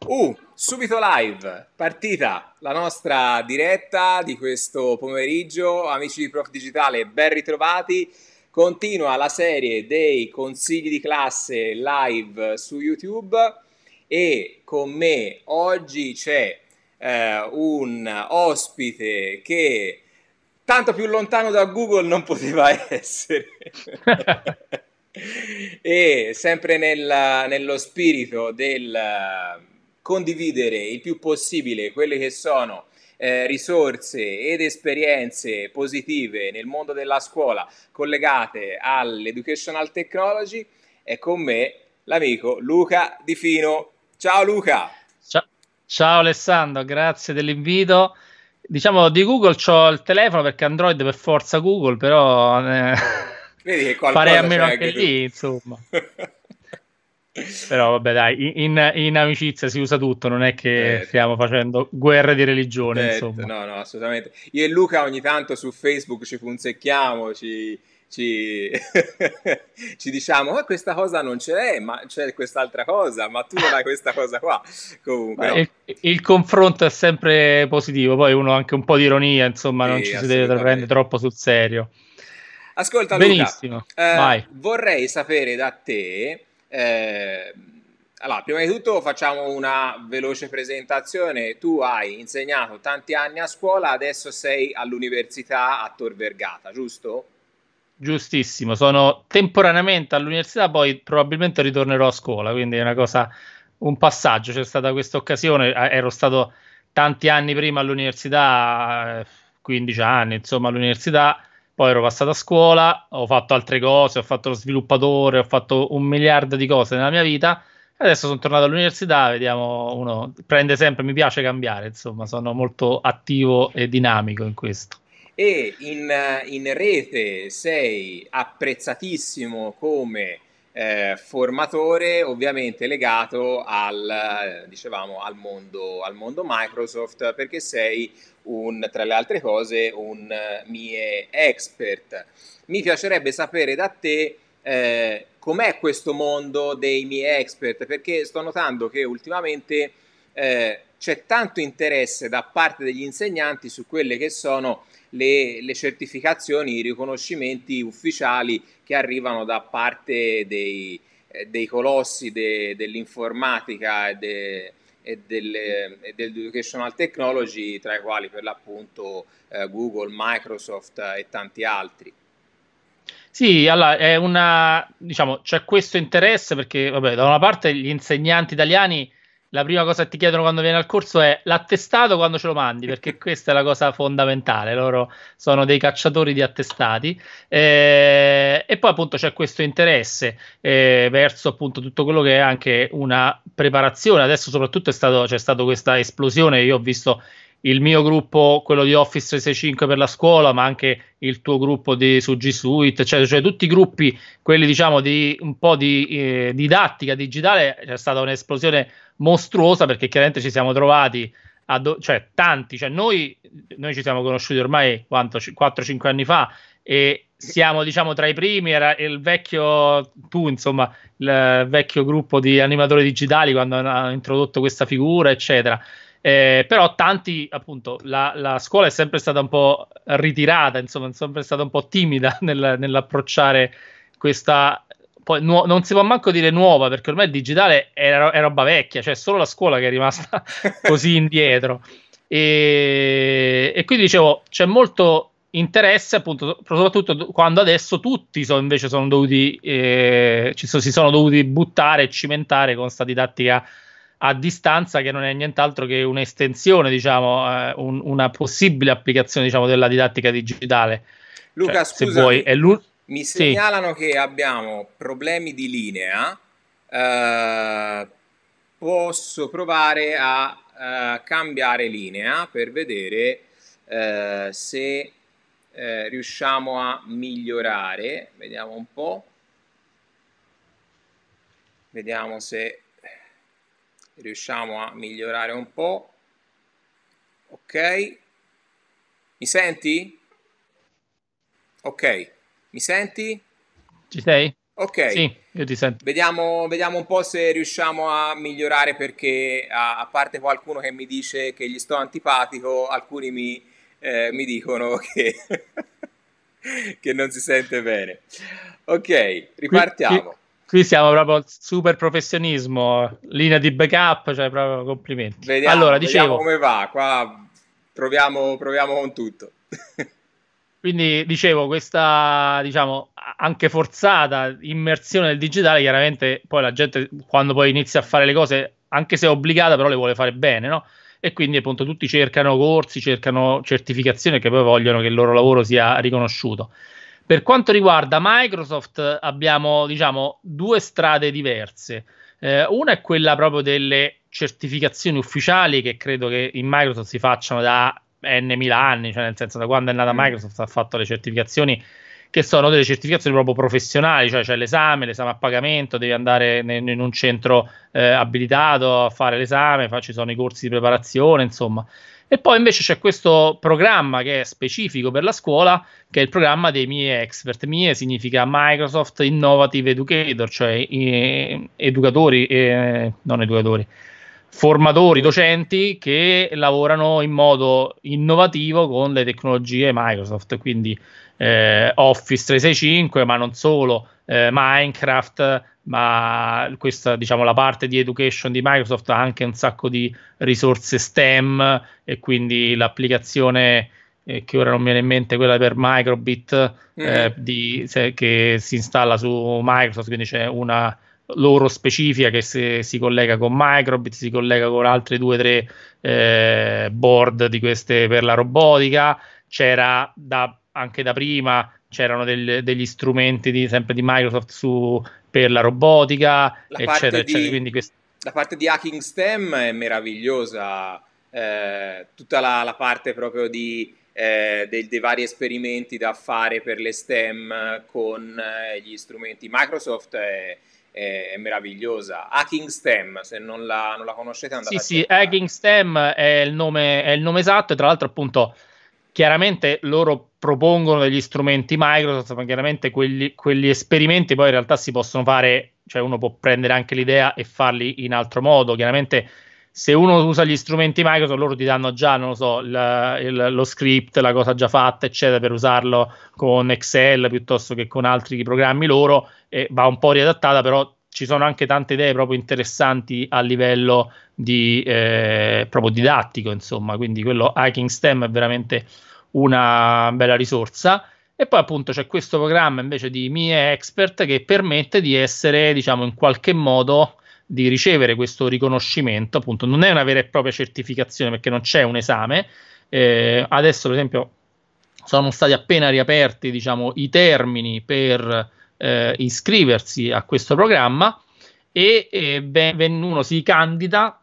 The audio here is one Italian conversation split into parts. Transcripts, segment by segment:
Uh, subito live, partita la nostra diretta di questo pomeriggio. Amici di Prof Digitale, ben ritrovati. Continua la serie dei consigli di classe live su YouTube e con me oggi c'è eh, un ospite che tanto più lontano da Google non poteva essere. e sempre nel, nello spirito del condividere il più possibile quelle che sono eh, risorse ed esperienze positive nel mondo della scuola collegate all'educational technology è con me l'amico Luca Di Fino. Ciao Luca! Ciao, Ciao Alessandro, grazie dell'invito. Diciamo di Google ho il telefono perché Android per forza Google, però eh, farei a meno anche lì, insomma. Però vabbè, dai, in, in, amicizia si usa tutto, non è che eh, stiamo facendo guerre di religione, eh, insomma. No, no, assolutamente. Io e Luca ogni tanto su Facebook ci punzecchiamo, ci, ci, ci diciamo, ma questa cosa non c'è, ma c'è quest'altra cosa, ma tu non hai questa cosa qua. Comunque, no. il, il, confronto è sempre positivo, poi uno ha anche un po' di ironia, insomma, sì, non ci si deve prendere troppo sul serio. Ascolta Benissimo, Luca, eh, vorrei sapere da te eh, allora, prima di tutto facciamo una veloce presentazione. Tu hai insegnato tanti anni a scuola, adesso sei all'università a Tor Vergata, giusto? Giustissimo, sono temporaneamente all'università, poi probabilmente ritornerò a scuola, quindi è una cosa, un passaggio. C'è stata questa occasione, eh, ero stato tanti anni prima all'università, 15 eh, anni, insomma, all'università poi ero passato a scuola, ho fatto altre cose, ho fatto lo sviluppatore, ho fatto un miliardo di cose nella mia vita. Adesso sono tornato all'università, vediamo, uno prende sempre, mi piace cambiare, insomma, sono molto attivo e dinamico in questo. E in, in rete sei apprezzatissimo come eh, formatore, ovviamente legato al, dicevamo, al, mondo, al mondo Microsoft, perché sei un, tra le altre cose, un uh, mie expert. Mi piacerebbe sapere da te eh, com'è questo mondo dei miei expert, perché sto notando che ultimamente eh, c'è tanto interesse da parte degli insegnanti su quelle che sono le, le certificazioni, i riconoscimenti ufficiali che arrivano da parte dei, eh, dei colossi de, dell'informatica e de, e, delle, e dell'educational technology, tra i quali per l'appunto eh, Google, Microsoft e tanti altri. Sì, allora è una, diciamo, c'è questo interesse perché, vabbè, da una parte gli insegnanti italiani la prima cosa che ti chiedono quando vieni al corso è l'attestato quando ce lo mandi, perché questa è la cosa fondamentale. Loro sono dei cacciatori di attestati. Eh, e poi appunto c'è questo interesse eh, verso appunto tutto quello che è anche una preparazione. Adesso soprattutto stato, c'è stata questa esplosione. Io ho visto il mio gruppo, quello di Office 365 per la scuola, ma anche il tuo gruppo di, su G Suite, cioè, cioè tutti i gruppi, quelli diciamo di un po' di eh, didattica digitale, c'è stata un'esplosione mostruosa perché chiaramente ci siamo trovati a do- cioè tanti, cioè noi, noi ci siamo conosciuti ormai 4-5 anni fa e siamo diciamo tra i primi, era il vecchio tu insomma, il vecchio gruppo di animatori digitali quando hanno introdotto questa figura eccetera. Eh, però tanti, appunto, la, la, scuola è sempre stata un po' ritirata, insomma, è sempre stata un po' timida nel, nell'approcciare questa poi nu- non si può manco dire nuova perché ormai il digitale è, è roba vecchia, cioè solo la scuola che è rimasta così indietro. E, e, quindi dicevo, c'è molto interesse, appunto, soprattutto quando adesso tutti sono, invece sono dovuti, eh, ci so, si sono dovuti buttare e cimentare con questa didattica a distanza che non è nient'altro che un'estensione, diciamo, eh, un, una possibile applicazione, diciamo, della didattica digitale. Luca, cioè, scusa, vuoi, mi segnalano sì. che abbiamo problemi di linea. Uh, posso provare a uh, cambiare linea per vedere uh, se riusciamo a migliorare. Vediamo un po'. Vediamo se riusciamo a migliorare un po'. Ok. Mi senti? Ok. Mi senti? Ci sei? Ok, sì, io ti sento. Vediamo, vediamo un po' se riusciamo a migliorare perché a, a, parte qualcuno che mi dice che gli sto antipatico, alcuni mi, eh, mi dicono che, che, non si sente bene. Ok, ripartiamo. Qui, qui, qui, siamo proprio super professionismo, linea di backup, cioè proprio complimenti. Vediamo, allora, dicevo, vediamo come va, qua proviamo, proviamo con tutto. Quindi dicevo, questa diciamo anche forzata immersione nel digitale, chiaramente poi la gente quando poi inizia a fare le cose, anche se è obbligata, però le vuole fare bene, no? E quindi appunto tutti cercano corsi, cercano certificazioni che poi vogliono che il loro lavoro sia riconosciuto. Per quanto riguarda Microsoft, abbiamo diciamo due strade diverse. Eh, una è quella proprio delle certificazioni ufficiali che credo che in Microsoft si facciano da N mila anni, cioè nel senso da quando è nata mm. Microsoft ha fatto le certificazioni che sono delle certificazioni proprio professionali, cioè c'è l'esame, l'esame a pagamento, devi andare in, in un centro eh, abilitato a fare l'esame, fa, ci sono i corsi di preparazione, insomma. E poi invece c'è questo programma che è specifico per la scuola, che è il programma dei MIE Expert. MIE significa Microsoft Innovative Educator, cioè eh, educatori, eh, non educatori, formatori, docenti che lavorano in modo innovativo con le tecnologie Microsoft, quindi eh, Office 365, ma non solo, eh, Minecraft, ma questa diciamo la parte di education di Microsoft ha anche un sacco di risorse STEM e quindi l'applicazione eh, che ora non mi viene in mente quella per Microbit mm. di, se, che si installa su Microsoft, quindi c'è una loro specifica che si, si, collega con Microbit, si collega con altre due o tre eh, board di queste per la robotica. C'era da, anche da prima c'erano del, degli strumenti di, sempre di Microsoft su, per la robotica, la eccetera, di, eccetera. Quest... La parte di hacking STEM è meravigliosa, eh, tutta la, la, parte proprio di, eh, dei, dei, vari esperimenti da fare per le STEM con eh, gli strumenti Microsoft è è, meravigliosa. Hacking STEM, se non la, non la conoscete andate sì, a Sì, Hacking STEM è il, nome, è il nome esatto e tra l'altro appunto chiaramente loro propongono degli strumenti Microsoft, ma chiaramente quelli, quegli esperimenti poi in realtà si possono fare, cioè uno può prendere anche l'idea e farli in altro modo. Chiaramente se uno usa gli strumenti Microsoft, loro ti danno già, non lo so, il, il, lo script, la cosa già fatta, eccetera, per usarlo con Excel piuttosto che con altri programmi loro, e va un po' riadattata, però ci sono anche tante idee proprio interessanti a livello di eh, proprio didattico, insomma, quindi quello Hacking STEM è veramente una bella risorsa. E poi appunto c'è questo programma invece di Mie Expert che permette di essere, diciamo, in qualche modo di ricevere questo riconoscimento, appunto non è una vera e propria certificazione perché non c'è un esame. Eh, adesso, per esempio, sono stati appena riaperti diciamo, i termini per eh, iscriversi a questo programma e eh, ben, uno si candida,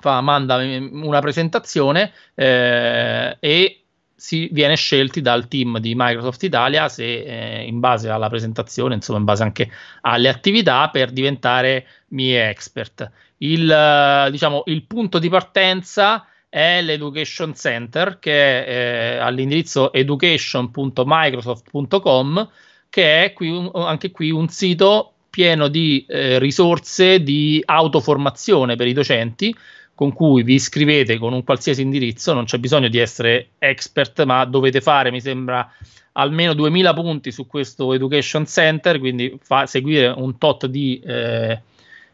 fa, manda una presentazione eh, e si viene scelti dal team di Microsoft Italia se eh, in base alla presentazione, insomma in base anche alle attività per diventare MIE expert. Il, eh, diciamo, il punto di partenza è l'Education Center che è eh, all'indirizzo education.microsoft.com che è qui anche qui un sito pieno di eh, risorse di autoformazione per i docenti con cui vi iscrivete con un qualsiasi indirizzo, non c'è bisogno di essere expert, ma dovete fare, mi sembra, almeno 2000 punti su questo Education Center, quindi fa, seguire un tot di, eh,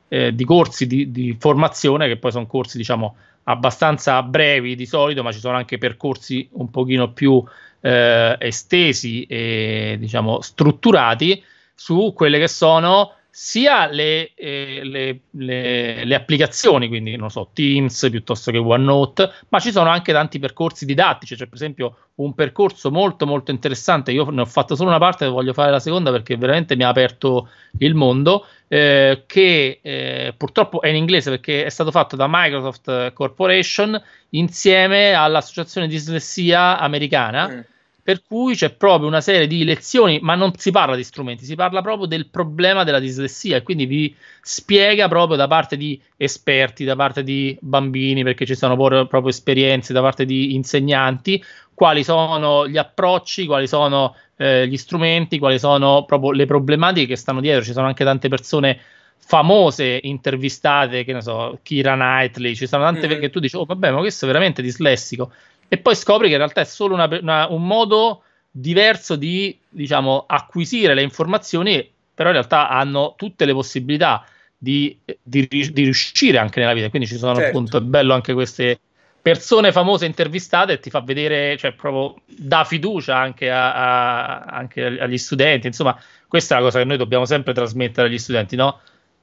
eh, di corsi di, di, formazione, che poi sono corsi, diciamo, abbastanza brevi di solito, ma ci sono anche percorsi un pochino più eh, estesi e, diciamo, strutturati su quelle che sono sia le, eh, le, le, le, applicazioni, quindi non so, Teams piuttosto che OneNote, ma ci sono anche tanti percorsi didattici. C'è, per esempio, un percorso molto molto interessante. Io ne ho fatto solo una parte, voglio fare la seconda perché veramente mi ha aperto il mondo. Eh, che eh, purtroppo è in inglese perché è stato fatto da Microsoft Corporation insieme all'associazione dislessia americana. Mm per cui c'è proprio una serie di lezioni, ma non si parla di strumenti, si parla proprio del problema della dislessia e quindi vi spiega proprio da parte di esperti, da parte di bambini, perché ci sono proprio esperienze, da parte di insegnanti, quali sono gli approcci, quali sono eh, gli strumenti, quali sono proprio le problematiche che stanno dietro. Ci sono anche tante persone famose intervistate, che ne so, Kira Knightley, ci sono tante mm-hmm. che tu dici, oh vabbè, ma questo è veramente dislessico. E poi scopri che in realtà è solo una, una, un modo diverso di, diciamo, acquisire le informazioni, però in realtà hanno tutte le possibilità di, di, di riuscire anche nella vita. Quindi ci sono certo. appunto, è bello anche queste persone famose intervistate e ti fa vedere, cioè proprio dà fiducia anche, a, a, anche agli studenti. Insomma, questa è la cosa che noi dobbiamo sempre trasmettere agli studenti, no?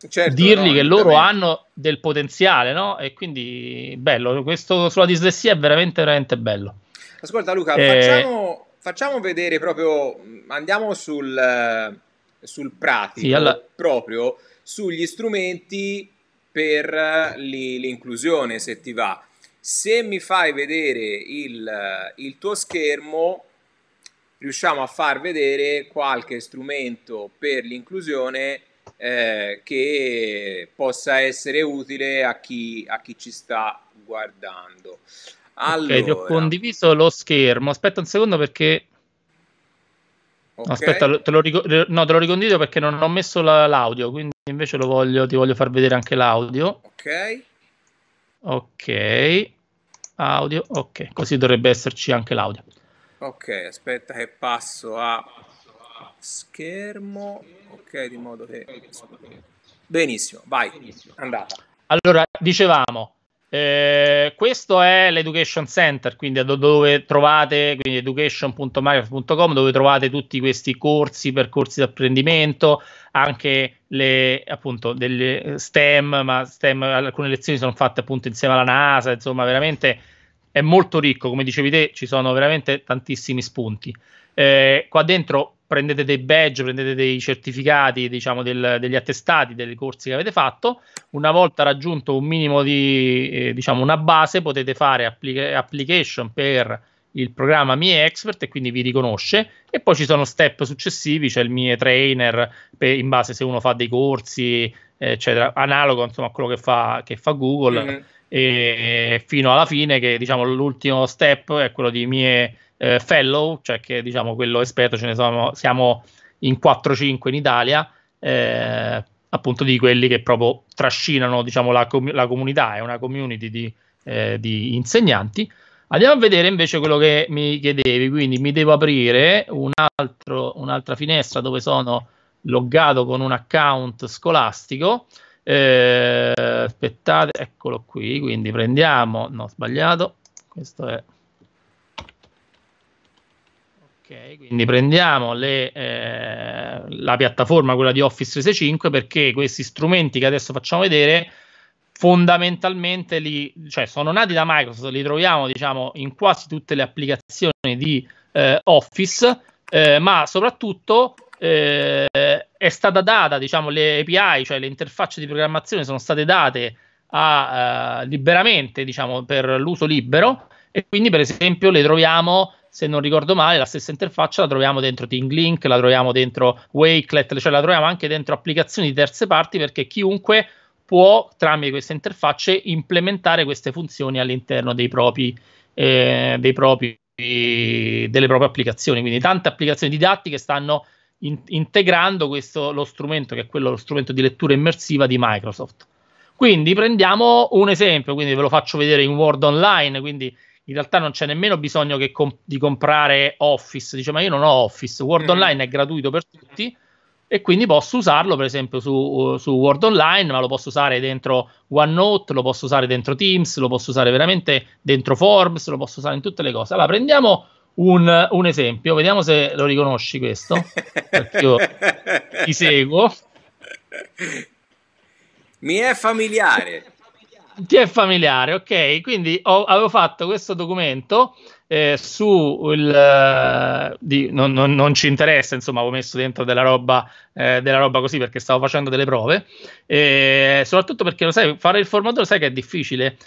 Certo, dirgli no, che loro hanno del potenziale, no? E quindi bello, questo sulla dislessia è veramente, veramente bello. Ascolta Luca, eh... facciamo, facciamo, vedere proprio, andiamo sul, sul pratico, sì, alla... proprio sugli strumenti per l'inclusione, se ti va. Se mi fai vedere il, il tuo schermo, riusciamo a far vedere qualche strumento per l'inclusione eh, che possa essere utile a chi, a chi ci sta guardando. Allora... Ok, ti ho condiviso lo schermo. Aspetta un secondo perché... Okay. aspetta, te lo, ric- no, te lo ricondivido perché non ho messo la- l'audio, quindi invece lo voglio, ti voglio far vedere anche l'audio. Ok. Ok. Audio, ok. Così dovrebbe esserci anche l'audio. Ok, aspetta che passo a schermo ok di modo che benissimo vai andata allora dicevamo eh, questo è l'Education Center, quindi dove trovate quindi education.microsoft.com dove trovate tutti questi corsi, percorsi di apprendimento, anche le appunto delle STEM, ma STEM, alcune lezioni sono fatte appunto insieme alla NASA, insomma, veramente è molto ricco, come dicevi te, ci sono veramente tantissimi spunti. Eh, qua dentro prendete dei badge, prendete dei certificati, diciamo, del, degli attestati dei corsi che avete fatto. Una volta raggiunto un minimo di, eh, diciamo, una base, potete fare applica- application per il programma Mie Expert e quindi vi riconosce. E poi ci sono step successivi, c'è il Mie Trainer, per, in base se uno fa dei corsi, eccetera, analogo insomma a quello che fa, che fa Google. Mm-hmm. E fino alla fine, che diciamo l'ultimo step è quello di Mie eh, fellow, cioè che diciamo quello esperto, ce ne sono, siamo in 4-5 in Italia, eh, appunto di quelli che proprio trascinano diciamo, la, com- la comunità, è una community di, eh, di, insegnanti. Andiamo a vedere invece quello che mi chiedevi, quindi mi devo aprire un altro, un'altra finestra dove sono loggato con un account scolastico. Eh, aspettate, eccolo qui, quindi prendiamo, no, sbagliato, questo è quindi prendiamo le, eh, la piattaforma, quella di Office 365, perché questi strumenti che adesso facciamo vedere fondamentalmente li, cioè, sono nati da Microsoft, li troviamo diciamo, in quasi tutte le applicazioni di eh, Office, eh, ma soprattutto eh, è stata data, diciamo, le API, cioè le interfacce di programmazione sono state date a, uh, liberamente, diciamo, per l'uso libero e quindi per esempio le troviamo se non ricordo male, la stessa interfaccia la troviamo dentro ThingLink, la troviamo dentro Wakelet, cioè la troviamo anche dentro applicazioni di terze parti perché chiunque può, tramite queste interfacce, implementare queste funzioni all'interno dei propri, eh, dei propri, delle proprie applicazioni. Quindi tante applicazioni didattiche stanno in, integrando questo, lo strumento che è quello, lo strumento di lettura immersiva di Microsoft. Quindi prendiamo un esempio, quindi ve lo faccio vedere in Word Online, quindi in realtà non c'è nemmeno bisogno comp- di comprare Office. Dice, ma io non ho Office. Word mm. Online è gratuito per tutti e quindi posso usarlo, per esempio, su, su, Word Online, ma lo posso usare dentro OneNote, lo posso usare dentro Teams, lo posso usare veramente dentro Forbes, lo posso usare in tutte le cose. Allora, prendiamo un, un esempio, vediamo se lo riconosci questo, perché io ti seguo. Mi è familiare. Ti è familiare, ok? Quindi ho, avevo fatto questo documento eh, su il uh, di, non, non, non, ci interessa, insomma, avevo messo dentro della roba, eh, della roba così perché stavo facendo delle prove, eh, soprattutto perché lo sai, fare il formatore sai che è difficile.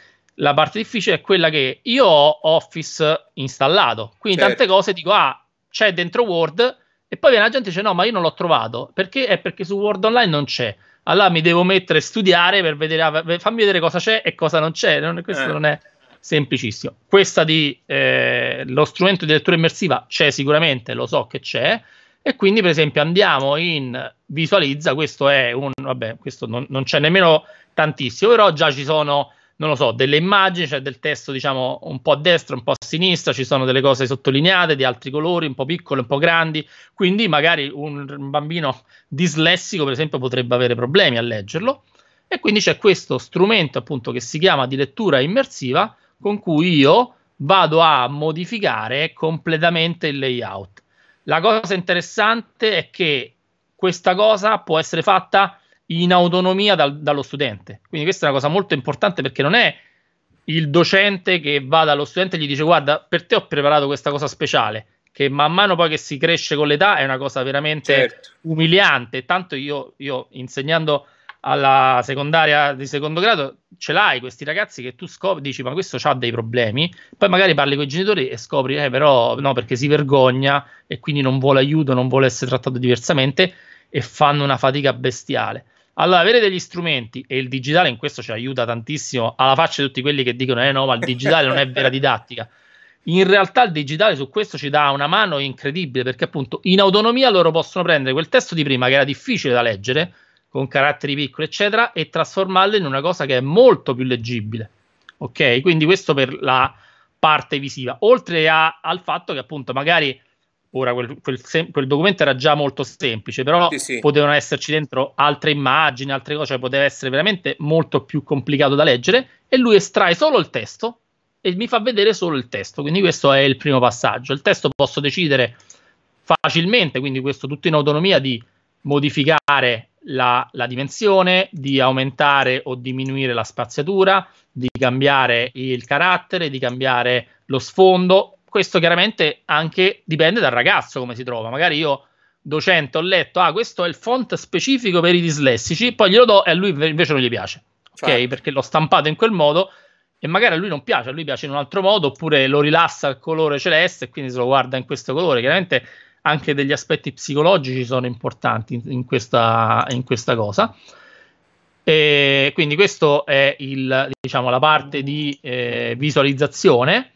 La parte difficile è quella che io ho Office installato, quindi certo. tante cose dico, ah, c'è dentro Word e poi viene la gente e dice no, ma io non l'ho trovato, perché? È perché su Word Online non c'è. Allora mi devo mettere a studiare per vedere, ah, fammi vedere cosa c'è e cosa non c'è. Non, questo eh. non è semplicissimo. Questa di eh, lo strumento di lettura immersiva c'è sicuramente, lo so che c'è. E quindi, per esempio, andiamo in visualizza. Questo è un vabbè, questo non, non c'è nemmeno tantissimo, però già ci sono non lo so, delle immagini, c'è del testo, diciamo, un po' a destra, un po' a sinistra, ci sono delle cose sottolineate di altri colori, un po' piccole, un po' grandi, quindi magari un bambino dislessico, per esempio, potrebbe avere problemi a leggerlo. E quindi c'è questo strumento, appunto, che si chiama di lettura immersiva, con cui io vado a modificare completamente il layout. La cosa interessante è che questa cosa può essere fatta in autonomia dal, dallo studente. Quindi questa è una cosa molto importante perché non è il docente che va dallo studente e gli dice guarda, per te ho preparato questa cosa speciale, che man mano poi che si cresce con l'età è una cosa veramente certo. umiliante. Tanto io, io, insegnando alla secondaria di secondo grado ce l'hai questi ragazzi che tu scopri, dici ma questo ha dei problemi, poi magari parli con i genitori e scopri eh, però no perché si vergogna e quindi non vuole aiuto, non vuole essere trattato diversamente e fanno una fatica bestiale. Allora, avere degli strumenti e il digitale in questo ci aiuta tantissimo, alla faccia di tutti quelli che dicono: eh no, ma il digitale non è vera didattica. In realtà il digitale su questo ci dà una mano incredibile perché appunto in autonomia loro possono prendere quel testo di prima che era difficile da leggere, con caratteri piccoli, eccetera, e trasformarlo in una cosa che è molto più leggibile. Ok? Quindi questo per la parte visiva, oltre a, al fatto che appunto magari Ora quel, quel, sem- quel, documento era già molto semplice, però sì, sì. potevano esserci dentro altre immagini, altre cose, cioè poteva essere veramente molto più complicato da leggere e lui estrae solo il testo e mi fa vedere solo il testo. Quindi questo è il primo passaggio. Il testo posso decidere facilmente, quindi questo tutto in autonomia, di modificare la, la dimensione, di aumentare o diminuire la spaziatura, di cambiare il carattere, di cambiare lo sfondo questo chiaramente anche dipende dal ragazzo come si trova. Magari io, docente, ho letto, ah, questo è il font specifico per i dislessici, poi glielo do e a lui invece non gli piace. Ok, Fai. perché l'ho stampato in quel modo e magari a lui non piace, a lui piace in un altro modo, oppure lo rilassa al colore celeste e quindi se lo guarda in questo colore. Chiaramente anche degli aspetti psicologici sono importanti in, in, questa, in questa, cosa. E quindi questa è il, diciamo, la parte di eh, visualizzazione.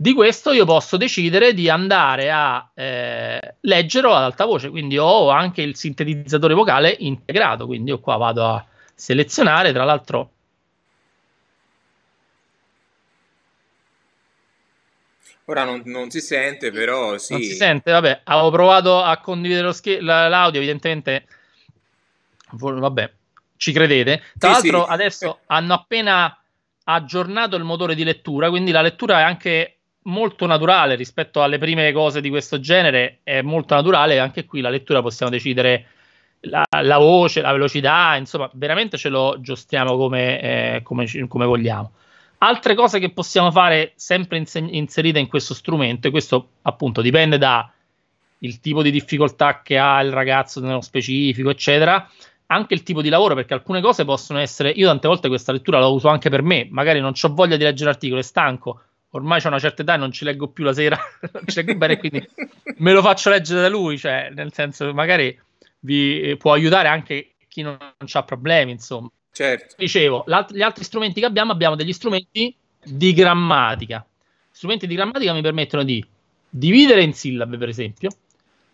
Di questo io posso decidere di andare a eh, leggerlo ad alta voce, quindi ho anche il sintetizzatore vocale integrato, quindi io qua vado a selezionare, tra l'altro Ora non, non, si sente, però sì. Non si sente, vabbè. Avevo provato a condividere lo sch- l'audio, evidentemente. Vabbè, ci credete. Tra sì, l'altro, sì. adesso hanno appena aggiornato il motore di lettura, quindi la lettura è anche molto naturale rispetto alle prime cose di questo genere, è molto naturale. Anche qui la lettura possiamo decidere la, la voce, la velocità, insomma, veramente ce lo giostiamo come, eh, come, come vogliamo. Altre cose che possiamo fare sempre inseg- inserite in questo strumento, e questo appunto dipende da il tipo di difficoltà che ha il ragazzo nello specifico, eccetera. Anche il tipo di lavoro, perché alcune cose possono essere. Io tante volte questa lettura la uso anche per me. Magari non ho voglia di leggere articoli, è stanco, ormai c'è una certa età e non ci leggo più la sera, non ci leggo bene, quindi me lo faccio leggere da lui, cioè nel senso magari vi può aiutare anche chi non, non ha problemi, insomma. Certo. Dicevo, gli altri strumenti che abbiamo, abbiamo degli strumenti di grammatica. Strumenti di grammatica mi permettono di dividere in sillabe, per esempio,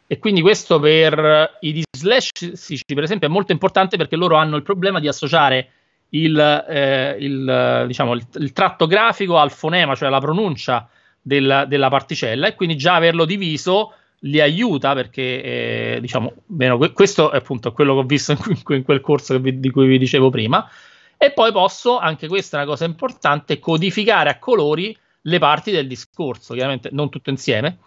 e quindi questo per i dislessici, per esempio, è molto importante perché loro hanno il problema di associare il, eh, il, diciamo, il, il, tratto grafico al fonema, cioè la pronuncia del, della particella, e quindi già averlo diviso li aiuta perché eh, diciamo bene, questo è appunto quello che ho visto in, in quel corso vi, di cui vi dicevo prima. E poi posso anche questa è una cosa importante codificare a colori le parti del discorso chiaramente non tutto insieme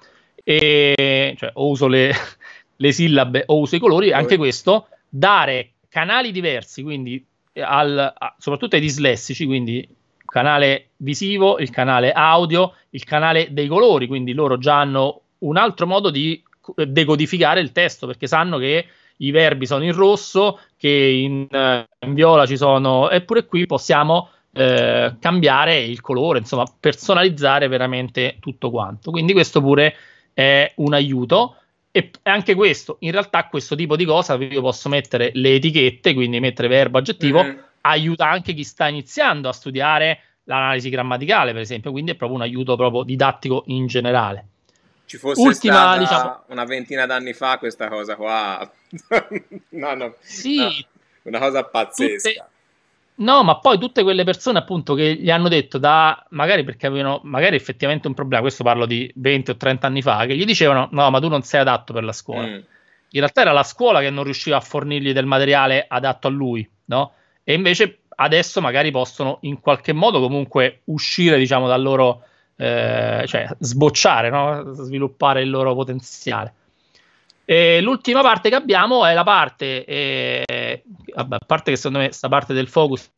e, cioè o uso le, le sillabe o uso i colori anche questo dare canali diversi quindi al, soprattutto ai dislessici, quindi canale visivo, il canale audio, il canale dei colori, quindi loro già hanno un altro modo di decodificare il testo perché sanno che i verbi sono in rosso, che in, in viola ci sono, eppure qui possiamo eh, cambiare il colore, insomma, personalizzare veramente tutto quanto. Quindi questo pure è un aiuto. E anche questo, in realtà, questo tipo di cosa io posso mettere le etichette, quindi mettere verbo, aggettivo, mm-hmm. aiuta anche chi sta iniziando a studiare l'analisi grammaticale, per esempio, quindi è proprio un aiuto proprio didattico in generale. Ci fosse Ultima, diciamo, una ventina d'anni fa questa cosa qua, no, no, sì, no, una cosa pazzesca. Tutte, no, ma poi tutte quelle persone appunto che gli hanno detto da, magari perché avevano magari effettivamente un problema, questo parlo di 20 o 30 anni fa, che gli dicevano no, ma tu non sei adatto per la scuola. Mm. In realtà era la scuola che non riusciva a fornirgli del materiale adatto a lui, no? E invece adesso magari possono in qualche modo comunque uscire, diciamo, dal loro, eh, cioè sbocciare, no? sviluppare il loro potenziale. E l'ultima parte che abbiamo è la parte, eh, a parte che secondo me questa parte del focus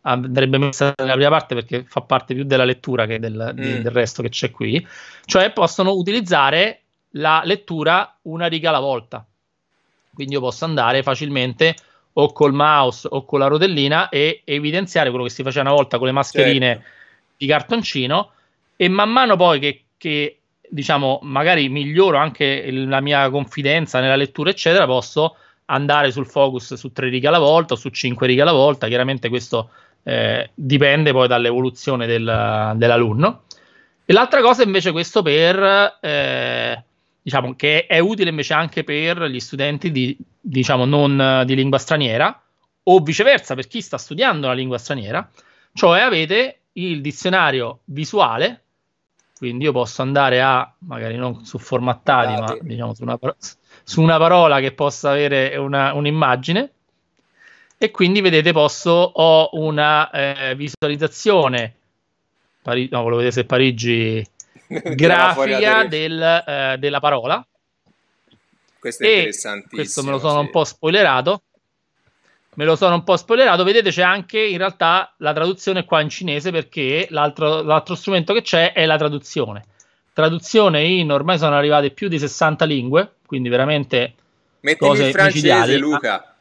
andrebbe messa nella prima parte perché fa parte più della lettura che del, mm. di, del resto che c'è qui, cioè possono utilizzare la lettura una riga alla volta. Quindi io posso andare facilmente o col mouse o con la rotellina e evidenziare quello che si faceva una volta con le mascherine certo. di cartoncino e man mano poi che, che diciamo magari miglioro anche la mia confidenza nella lettura eccetera posso andare sul focus su tre righe alla volta o su cinque righe alla volta. Chiaramente questo eh, dipende poi dall'evoluzione del, dell'alunno. E l'altra cosa invece questo per eh, diciamo che è utile invece anche per gli studenti di, diciamo, non di lingua straniera o viceversa per chi sta studiando la lingua straniera, cioè avete il dizionario visuale, quindi io posso andare a, magari non su formattati, ma diciamo su una, su una, parola che possa avere una, un'immagine, e quindi vedete posso, ho una eh, visualizzazione, Pari- no, volevo vedere se Parigi grafica del, eh, della parola. Questo è e interessantissimo. Questo me lo sono sì. un po' spoilerato. Me lo sono un po' spoilerato. Vedete, c'è anche in realtà la traduzione qua in cinese perché l'altro, l'altro strumento che c'è è la traduzione. Traduzione in ormai sono arrivate più di 60 lingue, quindi veramente Mettimi cose il francese, micidiali. Luca.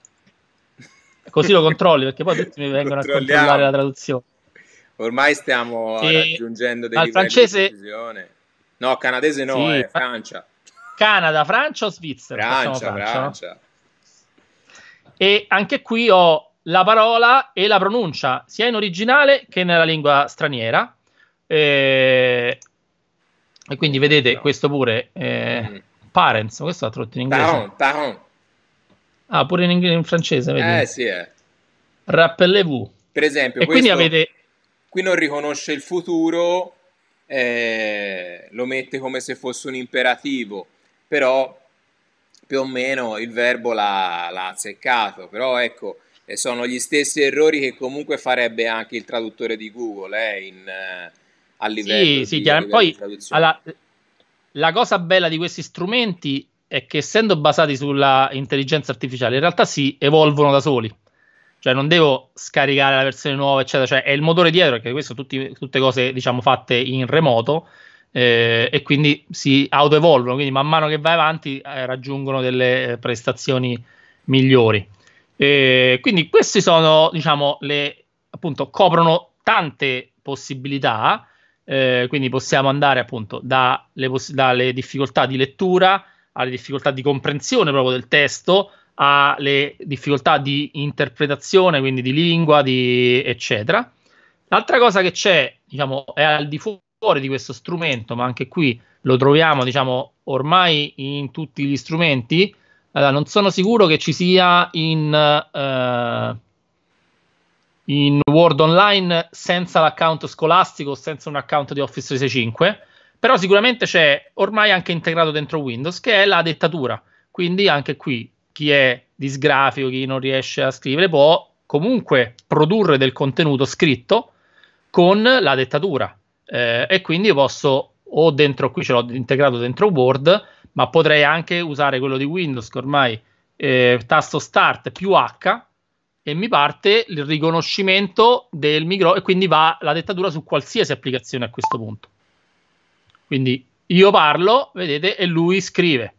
Così lo controlli perché poi tutti mi vengono a controllare la traduzione. Ormai stiamo e raggiungendo dei livelli francese... No, canadese no, sì, è Francia. Canada, Francia o Svizzera? Francia, Francia. Francia. No? E anche qui ho la parola e la pronuncia, sia in originale che nella lingua straniera. E, e quindi vedete no. questo pure, eh, mm. parents, questo l'ha tradotto in inglese. Taron, taron. Ah, pure in, in francese, vedi? Eh, sì, eh. Rappelez-vous. Per esempio, e quindi avete Qui non riconosce il futuro, eh, lo mette come se fosse un imperativo, però più o meno il verbo l'ha, l'ha azzeccato. Però ecco, eh, sono gli stessi errori che comunque farebbe anche il traduttore di Google eh, in, eh, a livello sì, di, sì, chiaro. Poi, alla, la cosa bella di questi strumenti è che essendo basati sulla intelligenza artificiale, in realtà si evolvono da soli cioè non devo scaricare la versione nuova, eccetera, cioè è il motore dietro, perché queste sono tutti, tutte cose diciamo fatte in remoto eh, e quindi si autoevolvono, quindi man mano che vai avanti eh, raggiungono delle prestazioni migliori. Eh, quindi questi sono, diciamo, le appunto coprono tante possibilità, eh, quindi possiamo andare appunto dalle, poss- dalle difficoltà di lettura alle difficoltà di comprensione proprio del testo ha le difficoltà di interpretazione, quindi di lingua, di eccetera. L'altra cosa che c'è, diciamo, è al di fuori di questo strumento, ma anche qui lo troviamo, diciamo, ormai in tutti gli strumenti. Allora, non sono sicuro che ci sia in, uh, in Word Online senza l'account scolastico o senza un account di Office 365, però sicuramente c'è ormai anche integrato dentro Windows, che è la dettatura. Quindi anche qui chi è disgrafico, chi non riesce a scrivere, può comunque produrre del contenuto scritto con la dettatura. Eh, e quindi posso, o dentro qui ce l'ho integrato dentro Word, ma potrei anche usare quello di Windows che ormai eh, tasto Start più H e mi parte il riconoscimento del micro e quindi va la dettatura su qualsiasi applicazione a questo punto. Quindi io parlo, vedete, e lui scrive.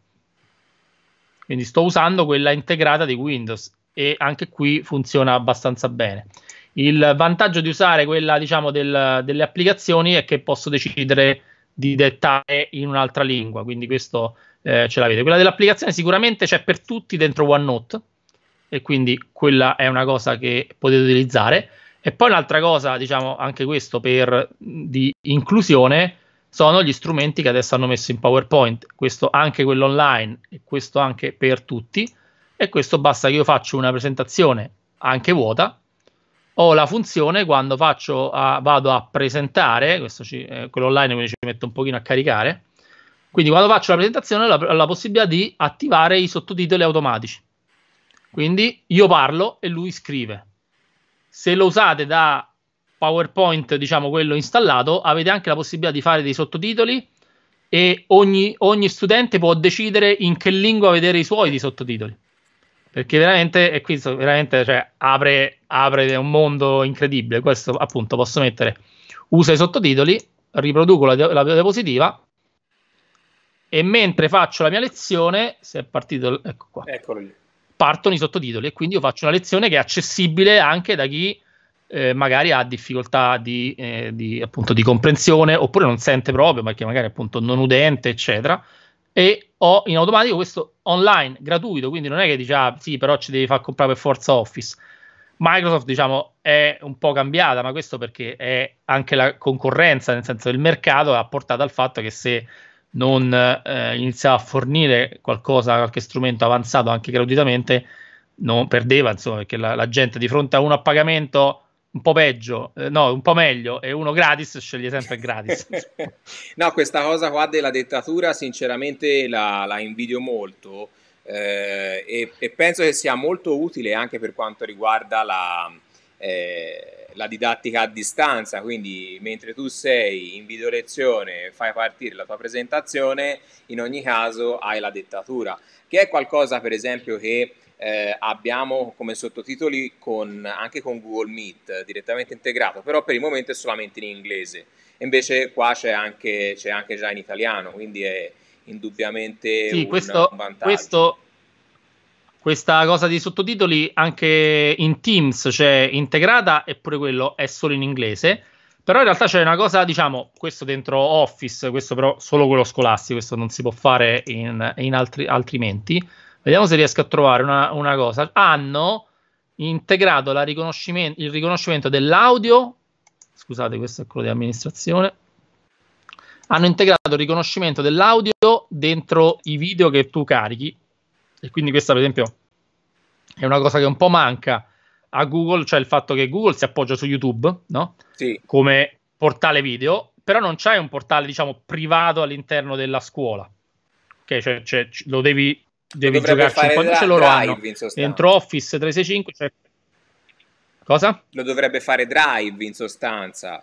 Quindi sto usando quella integrata di Windows e anche qui funziona abbastanza bene. Il vantaggio di usare quella, diciamo, del, delle applicazioni è che posso decidere di dettare in un'altra lingua, quindi questo eh, ce l'avete. Quella dell'applicazione sicuramente c'è per tutti dentro OneNote e quindi quella è una cosa che potete utilizzare. E poi un'altra cosa, diciamo anche questo per di inclusione, sono gli strumenti che adesso hanno messo in PowerPoint, questo anche quello online e questo anche per tutti. E questo basta che io faccia una presentazione anche vuota. Ho la funzione quando faccio a, vado a presentare, questo ci, eh, quello online quindi ci metto un pochino a caricare. Quindi quando faccio la presentazione ho la, la possibilità di attivare i sottotitoli automatici. Quindi io parlo e lui scrive. Se lo usate da PowerPoint, diciamo quello installato, avete anche la possibilità di fare dei sottotitoli e ogni, ogni studente può decidere in che lingua vedere i suoi di sottotitoli. Perché veramente, e qui veramente cioè, apre, apre un mondo incredibile. Questo appunto posso mettere usa i sottotitoli, riproduco la, la diapositiva e mentre faccio la mia lezione, se è partito, ecco qua, partono i sottotitoli e quindi io faccio una lezione che è accessibile anche da chi eh, magari ha difficoltà di, eh, di, appunto, di comprensione oppure non sente proprio perché magari appunto non udente, eccetera. E ho in automatico questo online gratuito, quindi non è che dice ah sì, però ci devi far comprare per forza Office. Microsoft, diciamo, è un po' cambiata, ma questo perché è anche la concorrenza, nel senso il mercato ha portato al fatto che se non eh, iniziava a fornire qualcosa, qualche strumento avanzato anche gratuitamente, non perdeva, insomma, perché la, la gente di fronte a uno a pagamento un po' peggio, eh, no, un po' meglio e uno gratis sceglie sempre gratis. no, questa cosa qua della dettatura sinceramente la, la invidio molto eh, e, e, penso che sia molto utile anche per quanto riguarda la, eh, la didattica a distanza, quindi mentre tu sei in video lezione, fai partire la tua presentazione, in ogni caso hai la dettatura, che è qualcosa per esempio che eh, abbiamo come sottotitoli con, anche con Google Meet direttamente integrato, però per il momento è solamente in inglese. Invece qua c'è anche, c'è anche già in italiano, quindi è indubbiamente sì, un, questo, un vantaggio. Questo, questa cosa di sottotitoli anche in Teams c'è integrata eppure quello è solo in inglese. Però in realtà c'è una cosa, diciamo, questo dentro Office, questo però solo quello scolastico, questo non si può fare in, in altri, altrimenti Vediamo se riesco a trovare una, una cosa. Hanno integrato riconoscimento, il riconoscimento dell'audio. Scusate, questo è quello di amministrazione. Hanno integrato il riconoscimento dell'audio dentro i video che tu carichi. E quindi questa, per esempio, è una cosa che un po' manca a Google, cioè il fatto che Google si appoggia su YouTube, no? Sì. Come portale video, però non c'è un portale, diciamo, privato all'interno della scuola. Ok, cioè, cioè lo devi devi giocarci po' invece loro hanno dentro Office 365 cioè... cosa? lo dovrebbe fare Drive in sostanza.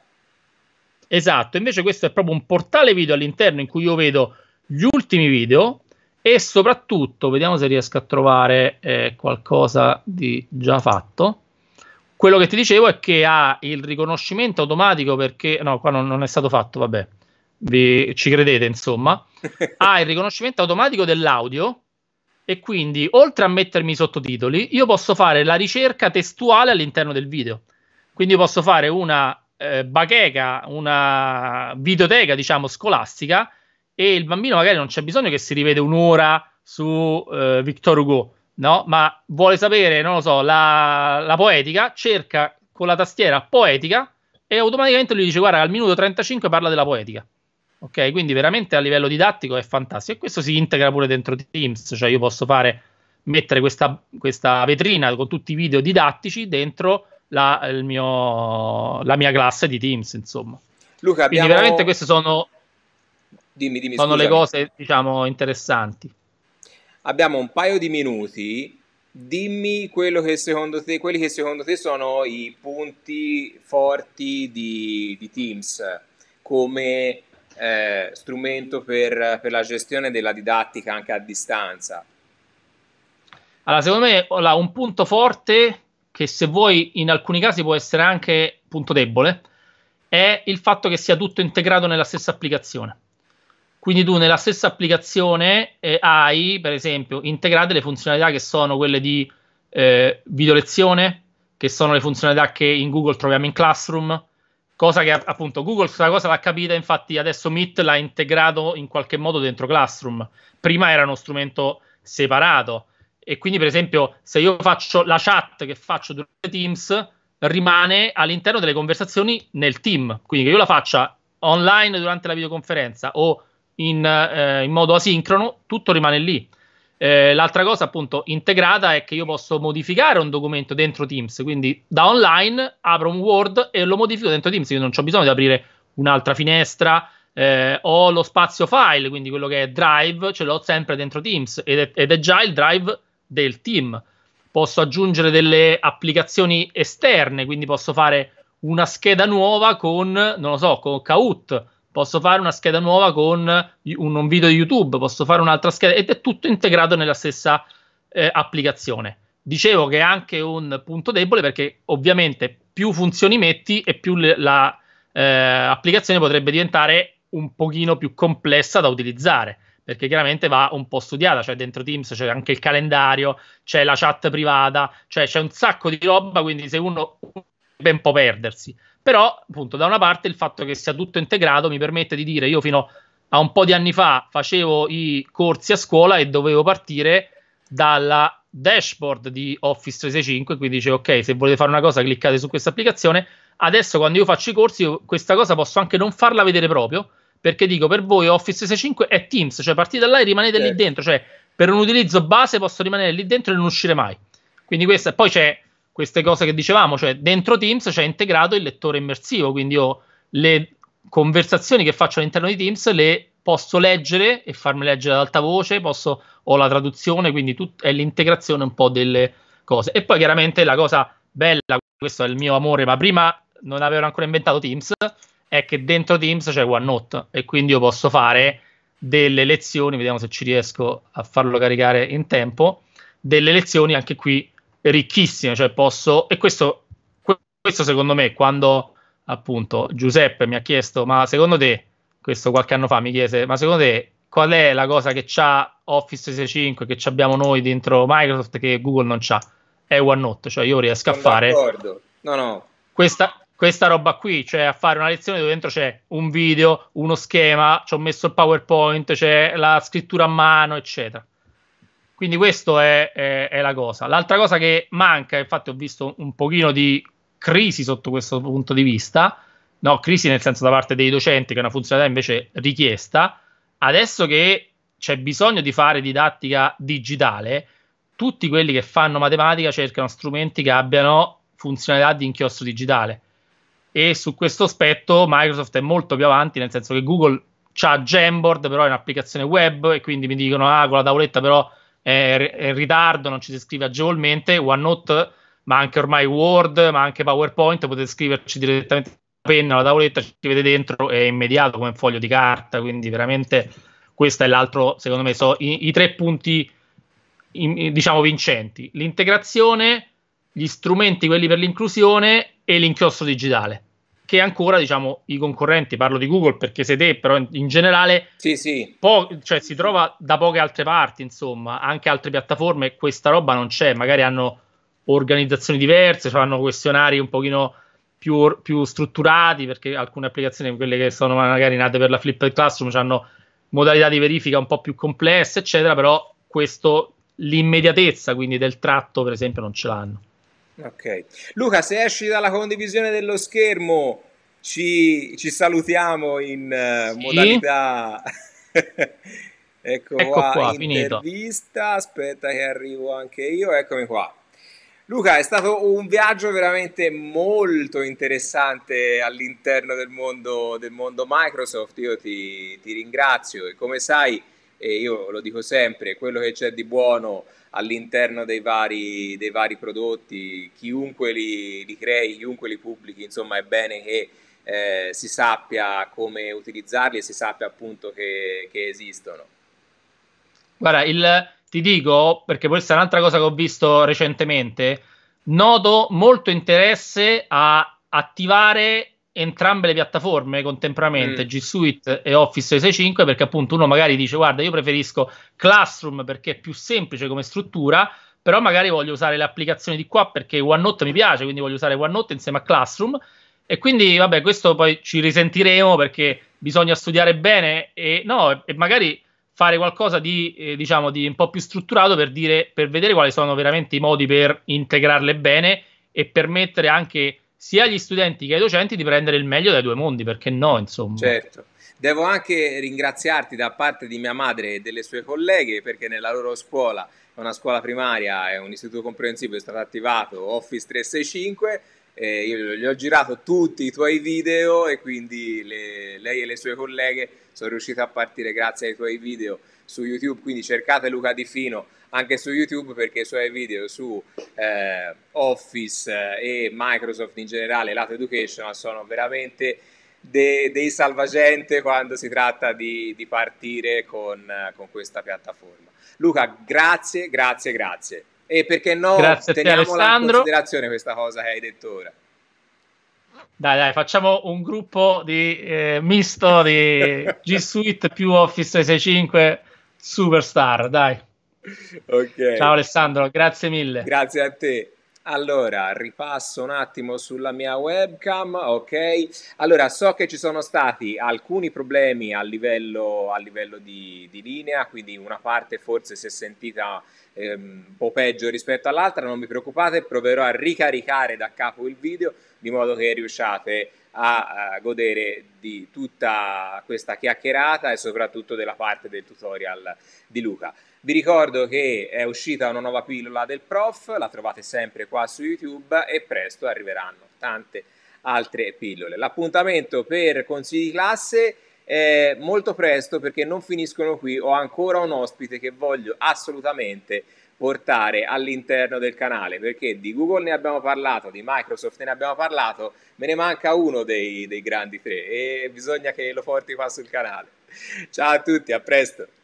Esatto invece questo è proprio un portale video all'interno in cui io vedo gli ultimi video e soprattutto vediamo se riesco a trovare eh, qualcosa di già fatto. Quello che ti dicevo è che ha il riconoscimento automatico perché no qua non, non è stato fatto vabbè. Vi, ci credete insomma. Ha il riconoscimento automatico dell'audio e quindi oltre a mettermi i sottotitoli, io posso fare la ricerca testuale all'interno del video. Quindi posso fare una eh, bacheca, una videoteca, diciamo, scolastica e il bambino magari non c'è bisogno che si rivede un'ora su eh, Victor Hugo, no? Ma vuole sapere, non lo so, la, la poetica, cerca con la tastiera poetica e automaticamente lui dice guarda al minuto 35 parla della poetica Ok, quindi veramente a livello didattico è fantastico. E questo si integra pure dentro Teams, cioè io posso fare, mettere questa, questa vetrina con tutti i video didattici dentro la, mio, la mia classe di Teams, insomma. Luca, abbiamo... Quindi veramente queste sono, dimmi, dimmi, sono le cose, diciamo, interessanti. Abbiamo un paio di minuti. Dimmi quello che secondo te, quelli che secondo te sono i punti forti di, di Teams come eh, strumento per, per, la gestione della didattica anche a distanza? Allora, secondo me un punto forte, che se vuoi in alcuni casi può essere anche punto debole, è il fatto che sia tutto integrato nella stessa applicazione. Quindi tu nella stessa applicazione eh, hai, per esempio, integrate le funzionalità che sono quelle di eh, video lezione, che sono le funzionalità che in Google troviamo in Classroom, cosa che appunto Google questa cosa l'ha capita, infatti adesso Meet l'ha integrato in qualche modo dentro Classroom. Prima era uno strumento separato e quindi per esempio se io faccio la chat che faccio durante Teams rimane all'interno delle conversazioni nel team, quindi che io la faccia online durante la videoconferenza o in, eh, in modo asincrono, tutto rimane lì. Eh, l'altra cosa, appunto, integrata è che io posso modificare un documento dentro Teams, quindi da online apro un Word e lo modifico dentro Teams, quindi non ho bisogno di aprire un'altra finestra. Eh, ho lo spazio file, quindi quello che è Drive, ce l'ho sempre dentro Teams ed è, ed è già il Drive del team. Posso aggiungere delle applicazioni esterne, quindi posso fare una scheda nuova con, non lo so, con Kahoot, posso fare una scheda nuova con un, un video di YouTube, posso fare un'altra scheda ed è tutto integrato nella stessa eh, applicazione. Dicevo che è anche un punto debole perché ovviamente più funzioni metti e più l'applicazione eh, potrebbe diventare un pochino più complessa da utilizzare perché chiaramente va un po' studiata, cioè dentro Teams c'è anche il calendario, c'è la chat privata, cioè c'è un sacco di roba, quindi se uno un po' perdersi. Però, appunto, da una parte il fatto che sia tutto integrato mi permette di dire, io fino a un po' di anni fa facevo i corsi a scuola e dovevo partire dalla dashboard di Office 365, quindi dicevo, ok, se volete fare una cosa cliccate su questa applicazione. Adesso quando io faccio i corsi, io questa cosa posso anche non farla vedere proprio, perché dico per voi Office 365 è Teams, cioè partite da là e rimanete certo. lì dentro, cioè per un utilizzo base posso rimanere lì dentro e non uscire mai. Quindi questa, poi c'è queste cose che dicevamo, cioè dentro Teams c'è integrato il lettore immersivo, quindi io le conversazioni che faccio all'interno di Teams le posso leggere e farmi leggere ad alta voce, posso, ho la traduzione, quindi tut, è l'integrazione un po' delle cose. E poi chiaramente la cosa bella, questo è il mio amore, ma prima non avevano ancora inventato Teams, è che dentro Teams c'è OneNote e quindi io posso fare delle lezioni, vediamo se ci riesco a farlo caricare in tempo, delle lezioni anche qui ricchissime, cioè posso, e questo, questo secondo me quando appunto Giuseppe mi ha chiesto, ma secondo te, questo qualche anno fa mi chiese, ma secondo te qual è la cosa che c'ha Office 365 che abbiamo noi dentro Microsoft che Google non c'ha? È OneNote, cioè io riesco Sono a fare. No, no. Questa, questa roba qui, cioè a fare una lezione dove dentro c'è un video, uno schema, ci ho messo il PowerPoint, c'è la scrittura a mano, eccetera. Quindi questa è, è, è, la cosa. L'altra cosa che manca, infatti ho visto un pochino di crisi sotto questo punto di vista, no, crisi nel senso da parte dei docenti, che è una funzionalità invece richiesta, adesso che c'è bisogno di fare didattica digitale, tutti quelli che fanno matematica cercano strumenti che abbiano funzionalità di inchiostro digitale e su questo aspetto Microsoft è molto più avanti, nel senso che Google ha Jamboard, però è un'applicazione web e quindi mi dicono ah, con la tavoletta però è, in ritardo, non ci si scrive agevolmente, OneNote, ma anche ormai Word, ma anche PowerPoint, potete scriverci direttamente la penna, la tavoletta, ci scrivete dentro, è immediato come un foglio di carta, quindi veramente questo è l'altro, secondo me, sono i, i tre punti in, diciamo vincenti. L'integrazione, gli strumenti, quelli per l'inclusione e l'inchiostro digitale che ancora diciamo i concorrenti, parlo di Google perché se te però in, in generale sì, sì. Po- cioè, si trova da poche altre parti, insomma, anche altre piattaforme questa roba non c'è, magari hanno organizzazioni diverse, cioè hanno questionari un pochino più, più, strutturati perché alcune applicazioni, quelle che sono magari nate per la Flipped Classroom, hanno modalità di verifica un po' più complesse, eccetera, però questo l'immediatezza quindi del tratto, per esempio, non ce l'hanno. Ok. Luca, se esci dalla condivisione dello schermo, ci, ci salutiamo in uh, sì. modalità... ecco, ecco qua, qua intervista. Finito. Aspetta che arrivo anche io. Eccomi qua. Luca, è stato un viaggio veramente molto interessante all'interno del mondo, del mondo Microsoft. Io ti, ti ringrazio e come sai, e io lo dico sempre, quello che c'è di buono all'interno dei vari, dei vari prodotti, chiunque li, li, crei, chiunque li pubblichi, insomma è bene che eh, si sappia come utilizzarli e si sappia appunto che, che esistono. Guarda, il, ti dico, perché questa è un'altra cosa che ho visto recentemente, noto molto interesse a attivare entrambe le piattaforme contemporaneamente, mm. G Suite e Office 365, perché appunto uno magari dice guarda io preferisco Classroom perché è più semplice come struttura, però magari voglio usare le applicazioni di qua perché OneNote mi piace, quindi voglio usare OneNote insieme a Classroom E quindi, vabbè, questo poi ci risentiremo perché bisogna studiare bene e, no, e magari fare qualcosa di, eh, diciamo, di un po' più strutturato per, dire, per vedere quali sono veramente i modi per integrarle bene e permettere anche sia agli studenti che ai docenti di prendere il meglio dai due mondi, perché no, insomma. Certo. Devo anche ringraziarti da parte di mia madre e delle sue colleghe perché nella loro scuola, una scuola primaria e un istituto comprensivo, è stato attivato Office 365 eh, io gli ho girato tutti i tuoi video e quindi le, lei e le sue colleghe sono riuscite a partire grazie ai tuoi video su YouTube, quindi cercate Luca Di Fino anche su YouTube perché i suoi video su eh, Office eh, e Microsoft in generale, lato education, sono veramente de, dei salvagente quando si tratta di, di partire con, con questa piattaforma. Luca, grazie, grazie, grazie. E perché no, Grazie teniamola in considerazione questa cosa che hai detto ora. Dai, dai, facciamo un gruppo di eh, misto di G Suite più Office 365 Superstar, dai. Okay. Ciao Alessandro, grazie mille. Grazie a te. Allora, ripasso un attimo sulla mia webcam, ok? Allora, so che ci sono stati alcuni problemi a livello, a livello di, di linea, quindi una parte forse si è sentita ehm, un po' peggio rispetto all'altra, non vi preoccupate, proverò a ricaricare da capo il video di modo che riusciate a, a godere di tutta questa chiacchierata e soprattutto della parte del tutorial di Luca. Vi ricordo che è uscita una nuova pillola del prof, la trovate sempre qua su YouTube e presto arriveranno tante altre pillole. L'appuntamento per consigli di classe è molto presto perché non finiscono qui, ho ancora un ospite che voglio assolutamente portare all'interno del canale perché di Google ne abbiamo parlato, di Microsoft ne abbiamo parlato, me ne manca uno dei, dei grandi tre e bisogna che lo porti qua sul canale. Ciao a tutti, a presto!